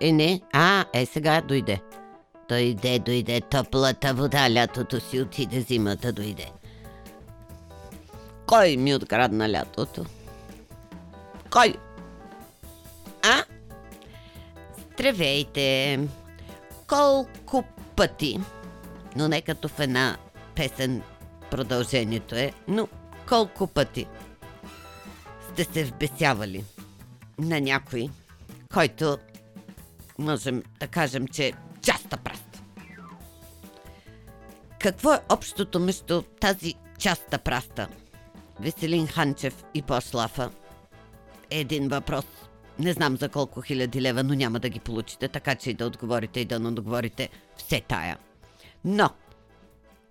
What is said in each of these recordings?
Е, не. А, е, сега дойде. Дойде, дойде топлата вода, лятото си отиде, зимата дойде. Кой ми открадна лятото? Кой? А? Здравейте! Колко пъти, но не като в една песен продължението е, но колко пъти сте се вбесявали на някой, който можем да кажем, че е часта праста. Какво е общото между тази часта праста? Веселин Ханчев и Пошлафа един въпрос. Не знам за колко хиляди лева, но няма да ги получите, така че и да отговорите и да не отговорите все тая. Но,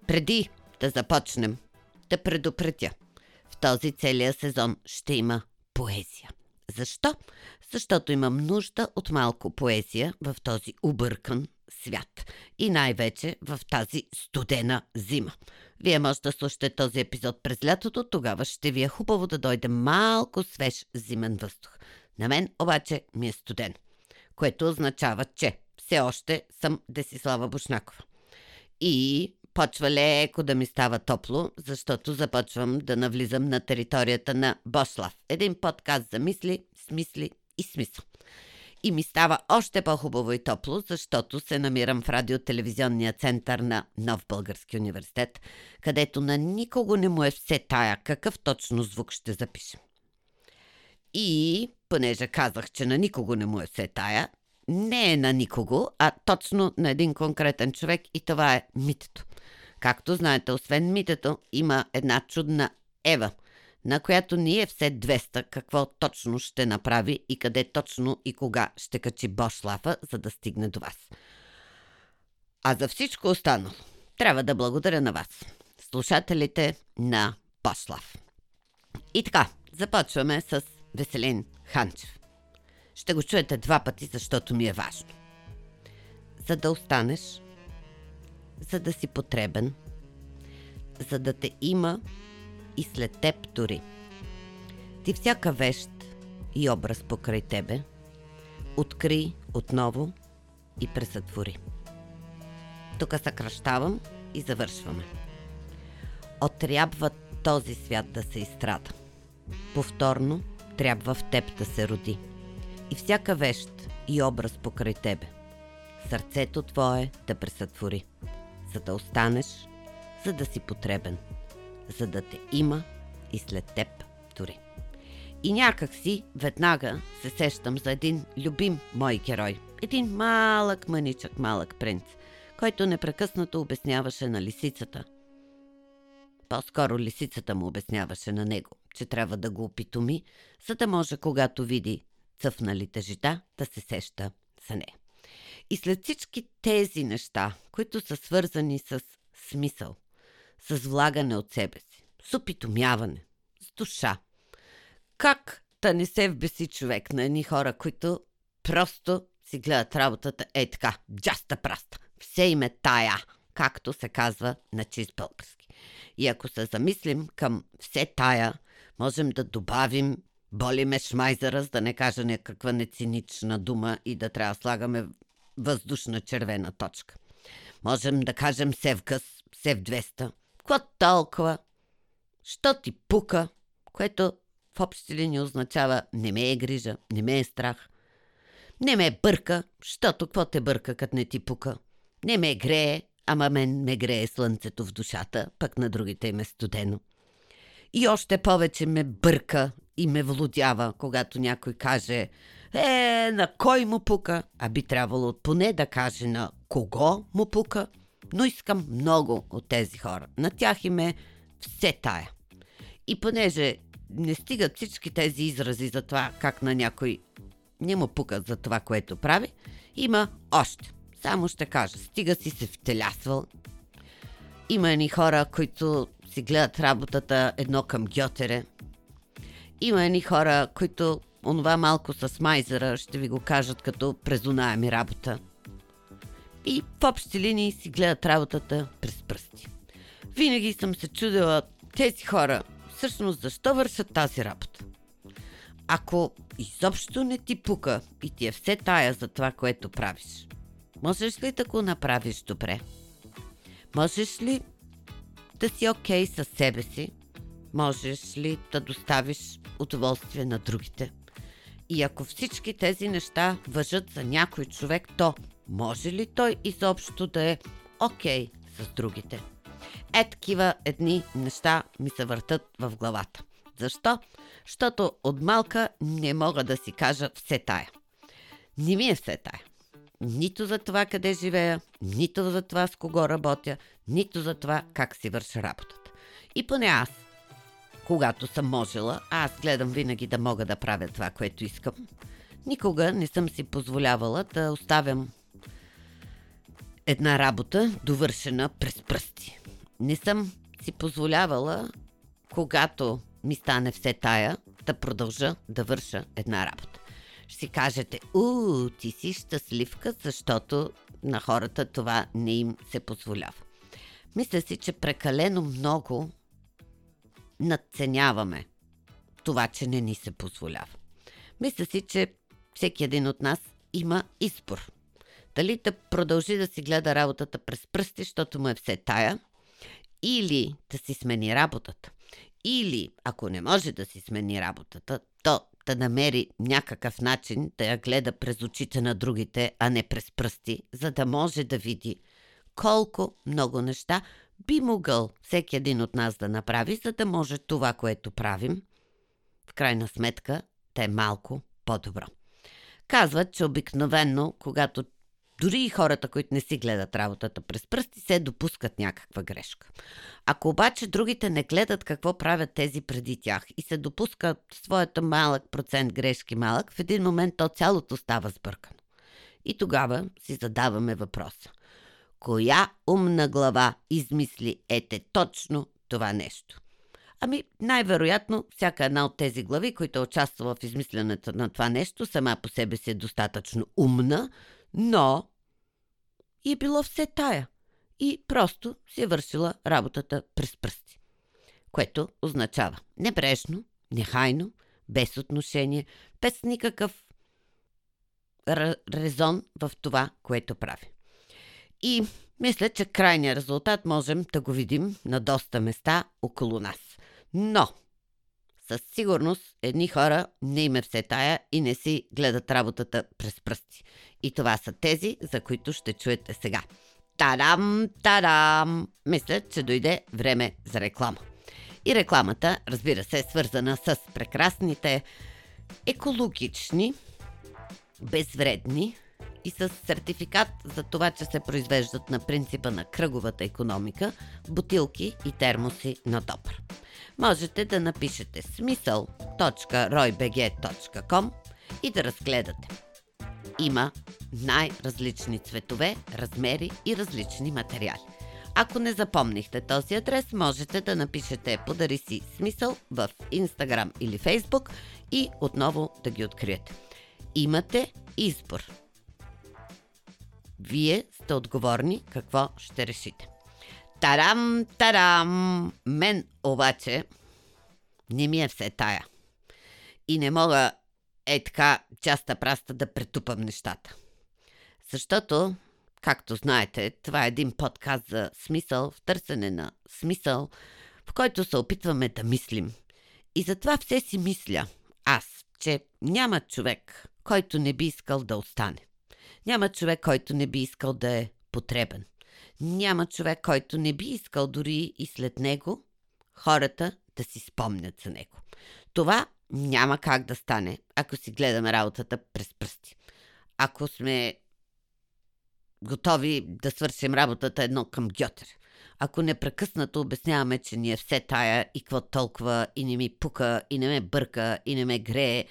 преди да започнем, да предупредя. В този целия сезон ще има поезия. Защо? Защото имам нужда от малко поезия в този объркан свят. И най-вече в тази студена зима. Вие може да слушате този епизод през лятото, тогава ще ви е хубаво да дойде малко свеж зимен въздух. На мен обаче ми е студен, което означава, че все още съм Десислава Бушнакова. И почва леко да ми става топло, защото започвам да навлизам на територията на Бошлав. Един подкаст за мисли, смисли и смисъл. И ми става още по-хубаво и топло, защото се намирам в радиотелевизионния център на Нов Български университет, където на никого не му е все тая какъв точно звук ще запишем. И, понеже казах, че на никого не му е все тая, не е на никого, а точно на един конкретен човек и това е митето. Както знаете, освен митето, има една чудна Ева, на която ни е все 200 какво точно ще направи и къде точно и кога ще качи Бошлафа, за да стигне до вас. А за всичко останало, трябва да благодаря на вас, слушателите на Бошлав. И така, започваме с Веселин Ханчев. Ще го чуете два пъти, защото ми е важно. За да останеш, за да си потребен, за да те има и след теб дори. Ти всяка вещ и образ покрай тебе, откри отново и пресътвори. Тук съкръщавам и завършваме. Отрябва този свят да се изстрада. Повторно трябва в теб да се роди. И всяка вещ и образ покрай тебе. Сърцето твое да пресътвори за да останеш, за да си потребен, за да те има и след теб дори. И някак си веднага се сещам за един любим мой герой. Един малък мъничък малък принц, който непрекъснато обясняваше на лисицата. По-скоро лисицата му обясняваше на него, че трябва да го опитоми, за да може, когато види цъфналите жита, да се сеща за нея. И след всички тези неща, които са свързани с смисъл, с влагане от себе си, с опитомяване, с душа, как да не се вбеси човек на едни хора, които просто си гледат работата е така, джаста праста, все им е тая, както се казва на чист български. И ако се замислим към все тая, можем да добавим боли ме шмайзера, за да не кажа някаква нецинична дума и да трябва да слагаме въздушна червена точка. Можем да кажем Севгъс, Сев 200. Какво толкова? Що ти пука? Което в общи линии означава не ме е грижа, не ме е страх. Не ме бърка, щото какво те бърка, като не ти пука. Не ме грее, ама мен ме грее слънцето в душата, пък на другите им е студено. И още повече ме бърка и ме влудява, когато някой каже е, на кой му пука? А би трябвало поне да каже на кого му пука. Но искам много от тези хора. На тях им е все тая. И понеже не стигат всички тези изрази за това как на някой не му пукат за това, което прави, има още. Само ще кажа, стига си се втелясвал. Има едни хора, които си гледат работата едно към Гьотере. Има едни хора, които онова малко с майзера ще ви го кажат като презунаеми работа. И в общи линии си гледат работата през пръсти. Винаги съм се чудила тези хора всъщност защо вършат тази работа. ако изобщо не ти пука и ти е все тая за това, което правиш, можеш ли да го направиш добре? Можеш ли да си окей okay със себе си? Можеш ли да доставиш удоволствие на другите? И ако всички тези неща въжат за някой човек, то може ли той изобщо да е окей okay с другите? Е такива едни неща ми се въртат в главата. Защо? Защото от малка не мога да си кажа все тая. Не ми е все тая. Нито за това къде живея, нито за това с кого работя, нито за това как си върша работата. И поне аз, когато съм можела, аз гледам винаги да мога да правя това, което искам. Никога не съм си позволявала да оставям една работа довършена през пръсти. Не съм си позволявала, когато ми стане все тая, да продължа да върша една работа. Ще си кажете, у, ти си щастливка, защото на хората това не им се позволява. Мисля си, че прекалено много надценяваме това, че не ни се позволява. Мисля си, че всеки един от нас има избор. Дали да продължи да си гледа работата през пръсти, защото му е все тая, или да си смени работата. Или, ако не може да си смени работата, то да намери някакъв начин да я гледа през очите на другите, а не през пръсти, за да може да види колко много неща би могъл всеки един от нас да направи, за да може това, което правим, в крайна сметка да е малко по-добро. Казват, че обикновенно, когато дори и хората, които не си гледат работата през пръсти, се допускат някаква грешка. Ако обаче другите не гледат какво правят тези преди тях и се допускат своята малък процент грешки малък, в един момент то цялото става сбъркано. И тогава си задаваме въпроса. Коя умна глава измисли ете точно това нещо? Ами, най-вероятно, всяка една от тези глави, които е участвала в измисленето на това нещо, сама по себе си е достатъчно умна, но и е било все тая. И просто си е вършила работата през пръсти. Което означава небрежно, нехайно, без отношение, без никакъв резон в това, което прави. И мисля, че крайният резултат можем да го видим на доста места около нас. Но със сигурност едни хора не им е все тая и не си гледат работата през пръсти. И това са тези, за които ще чуете сега. Тарам, тарам! Мисля, че дойде време за реклама. И рекламата, разбира се, е свързана с прекрасните екологични, безвредни и с сертификат за това, че се произвеждат на принципа на кръговата економика бутилки и термоси на Добър можете да напишете смисъл.roybg.com и да разгледате. Има най-различни цветове, размери и различни материали. Ако не запомнихте този адрес, можете да напишете Подари си смисъл в Instagram или Facebook и отново да ги откриете. Имате избор. Вие сте отговорни какво ще решите. Тарам, тарам! Мен обаче не ми е все тая. И не мога е така часта праста да претупам нещата. Защото, както знаете, това е един подкаст за смисъл, в търсене на смисъл, в който се опитваме да мислим. И затова все си мисля, аз, че няма човек, който не би искал да остане. Няма човек, който не би искал да е потребен. Няма човек, който не би искал дори и след него хората да си спомнят за него. Това няма как да стане, ако си гледаме работата през пръсти. Ако сме готови да свършим работата едно към Гьотер. Ако непрекъснато обясняваме, че ни е все тая и какво толкова и не ми пука и не ме бърка и не ме грее,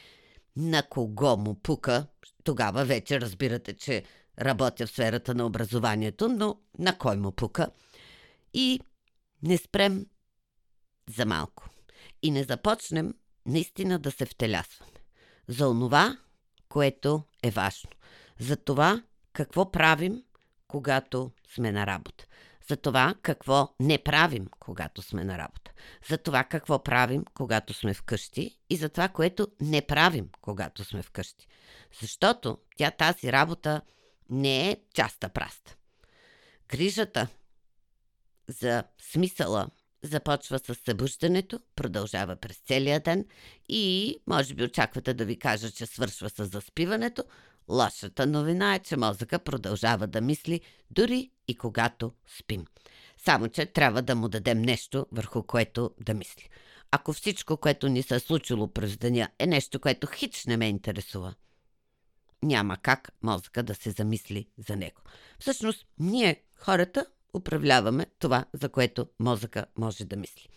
на кого му пука, тогава вече разбирате, че работя в сферата на образованието, но на кой му пука. И не спрем за малко. И не започнем наистина да се втелясваме. За онова, което е важно. За това, какво правим, когато сме на работа. За това какво не правим, когато сме на работа, за това какво правим, когато сме вкъщи и за това, което не правим, когато сме вкъщи. Защото тя тази работа не е часта праста. Грижата за смисъла започва с събуждането, продължава през целия ден и може би очаквате да ви кажа, че свършва с заспиването. Лошата новина е, че мозъка продължава да мисли дори и когато спим. Само, че трябва да му дадем нещо, върху което да мисли. Ако всичко, което ни се е случило през деня, е нещо, което хич не ме интересува, няма как мозъка да се замисли за него. Всъщност, ние, хората, управляваме това, за което мозъка може да мисли.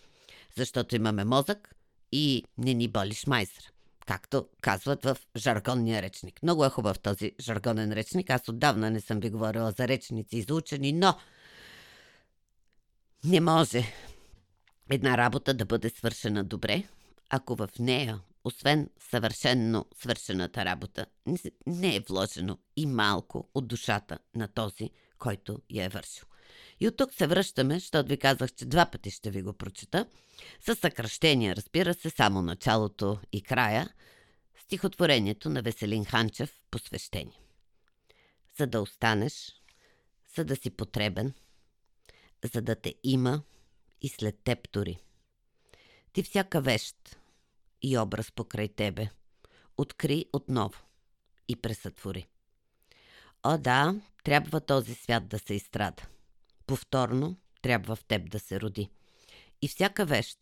Защото имаме мозък и не ни боли шмайзър. Както казват в жаргонния речник. Много е хубав този жаргонен речник. Аз отдавна не съм ви говорила за речници и за учени, но не може една работа да бъде свършена добре, ако в нея, освен съвършенно свършената работа, не е вложено и малко от душата на този, който я е вършил. И от тук се връщаме, защото ви казах, че два пъти ще ви го прочета, с съкръщение, разбира се, само началото и края, стихотворението на Веселин Ханчев посвещение. За да останеш, за да си потребен, за да те има и след теб тори. Ти всяка вещ и образ покрай тебе, откри отново и пресътвори. О да, трябва този свят да се изстрада – повторно трябва в теб да се роди. И всяка вещ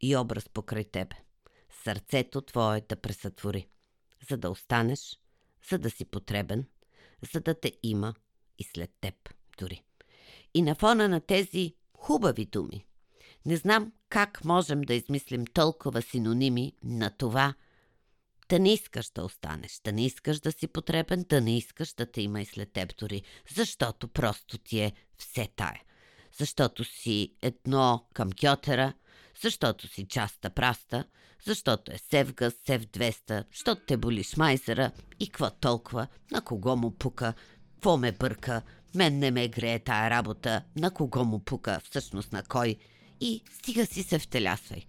и образ покрай тебе, сърцето твое да пресътвори, за да останеш, за да си потребен, за да те има и след теб дори. И на фона на тези хубави думи, не знам как можем да измислим толкова синоними на това – да не искаш да останеш, да не искаш да си потребен, да не искаш да те има и след теб дори, защото просто ти е все тая. Защото си едно към кьотера, защото си часта праста, защото е Севгъс, Сев 200, защото те боли шмайзера и какво толкова, на кого му пука, какво ме бърка, мен не ме грее тая работа, на кого му пука, всъщност на кой. И стига си се втелясвай.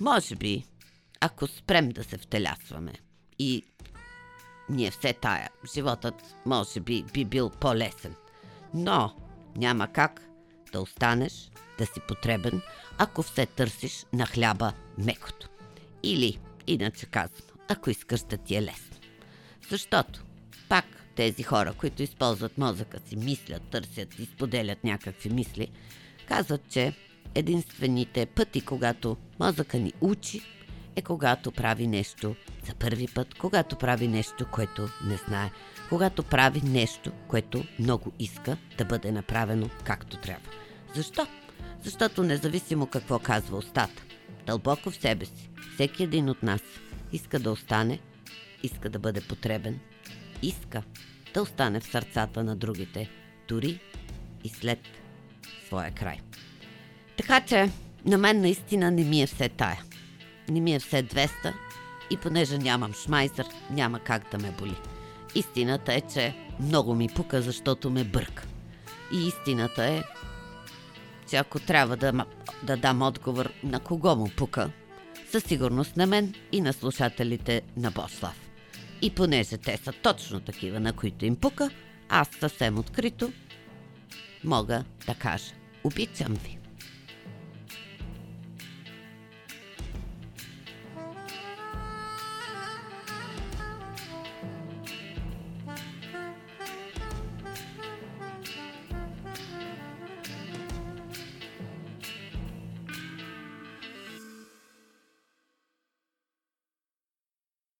Може би, ако спрем да се втелясваме и ние все тая, животът може би би бил по-лесен. Но няма как да останеш, да си потребен, ако все търсиш на хляба мекото. Или, иначе казвам, ако искаш да ти е лесно. Защото, пак тези хора, които използват мозъка си, мислят, търсят и споделят някакви мисли, казват, че единствените пъти, когато мозъка ни учи, е когато прави нещо за първи път, когато прави нещо, което не знае, когато прави нещо, което много иска да бъде направено както трябва. Защо? Защото независимо какво казва устата, дълбоко в себе си, всеки един от нас иска да остане, иска да бъде потребен, иска да остане в сърцата на другите, дори и след своя край. Така че, на мен наистина не ми е все тая не ми е все 200 и понеже нямам шмайзър, няма как да ме боли. Истината е, че много ми пука, защото ме бърка. И истината е, че ако трябва да, да дам отговор на кого му пука, със сигурност на мен и на слушателите на Бослав. И понеже те са точно такива, на които им пука, аз съвсем открито мога да кажа. Обичам ви.